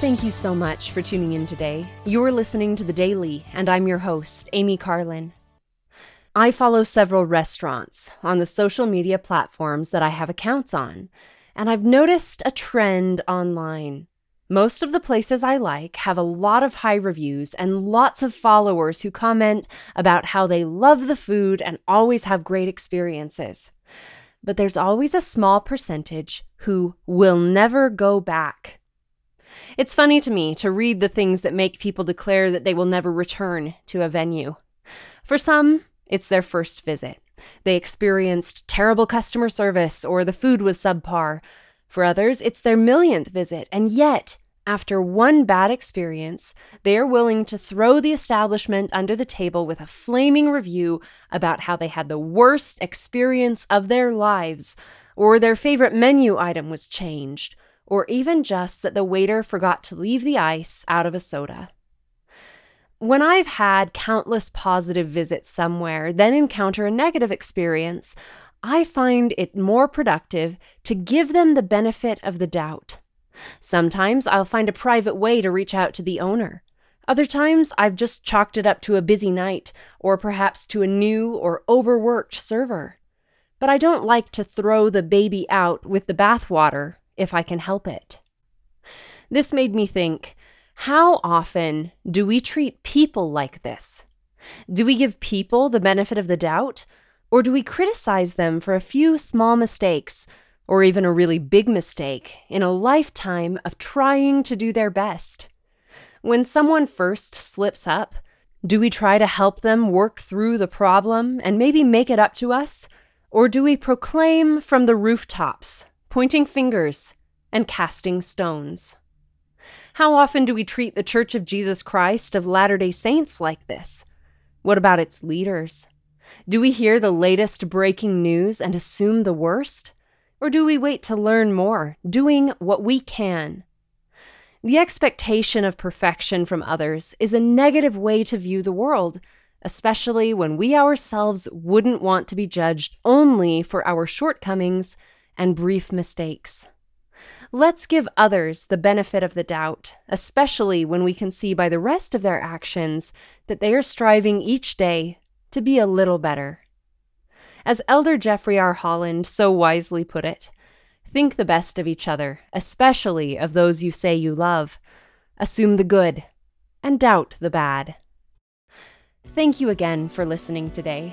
Thank you so much for tuning in today. You're listening to The Daily, and I'm your host, Amy Carlin. I follow several restaurants on the social media platforms that I have accounts on, and I've noticed a trend online. Most of the places I like have a lot of high reviews and lots of followers who comment about how they love the food and always have great experiences. But there's always a small percentage who will never go back. It's funny to me to read the things that make people declare that they will never return to a venue. For some, it's their first visit. They experienced terrible customer service or the food was subpar. For others, it's their millionth visit, and yet, after one bad experience, they are willing to throw the establishment under the table with a flaming review about how they had the worst experience of their lives, or their favorite menu item was changed, or even just that the waiter forgot to leave the ice out of a soda. When I've had countless positive visits somewhere, then encounter a negative experience, I find it more productive to give them the benefit of the doubt. Sometimes I'll find a private way to reach out to the owner. Other times I've just chalked it up to a busy night, or perhaps to a new or overworked server. But I don't like to throw the baby out with the bathwater if I can help it. This made me think how often do we treat people like this? Do we give people the benefit of the doubt? Or do we criticize them for a few small mistakes, or even a really big mistake, in a lifetime of trying to do their best? When someone first slips up, do we try to help them work through the problem and maybe make it up to us? Or do we proclaim from the rooftops, pointing fingers and casting stones? How often do we treat the Church of Jesus Christ of Latter day Saints like this? What about its leaders? Do we hear the latest breaking news and assume the worst? Or do we wait to learn more, doing what we can? The expectation of perfection from others is a negative way to view the world, especially when we ourselves wouldn't want to be judged only for our shortcomings and brief mistakes. Let's give others the benefit of the doubt, especially when we can see by the rest of their actions that they are striving each day to be a little better. As Elder Jeffrey R. Holland so wisely put it, think the best of each other, especially of those you say you love. Assume the good and doubt the bad. Thank you again for listening today.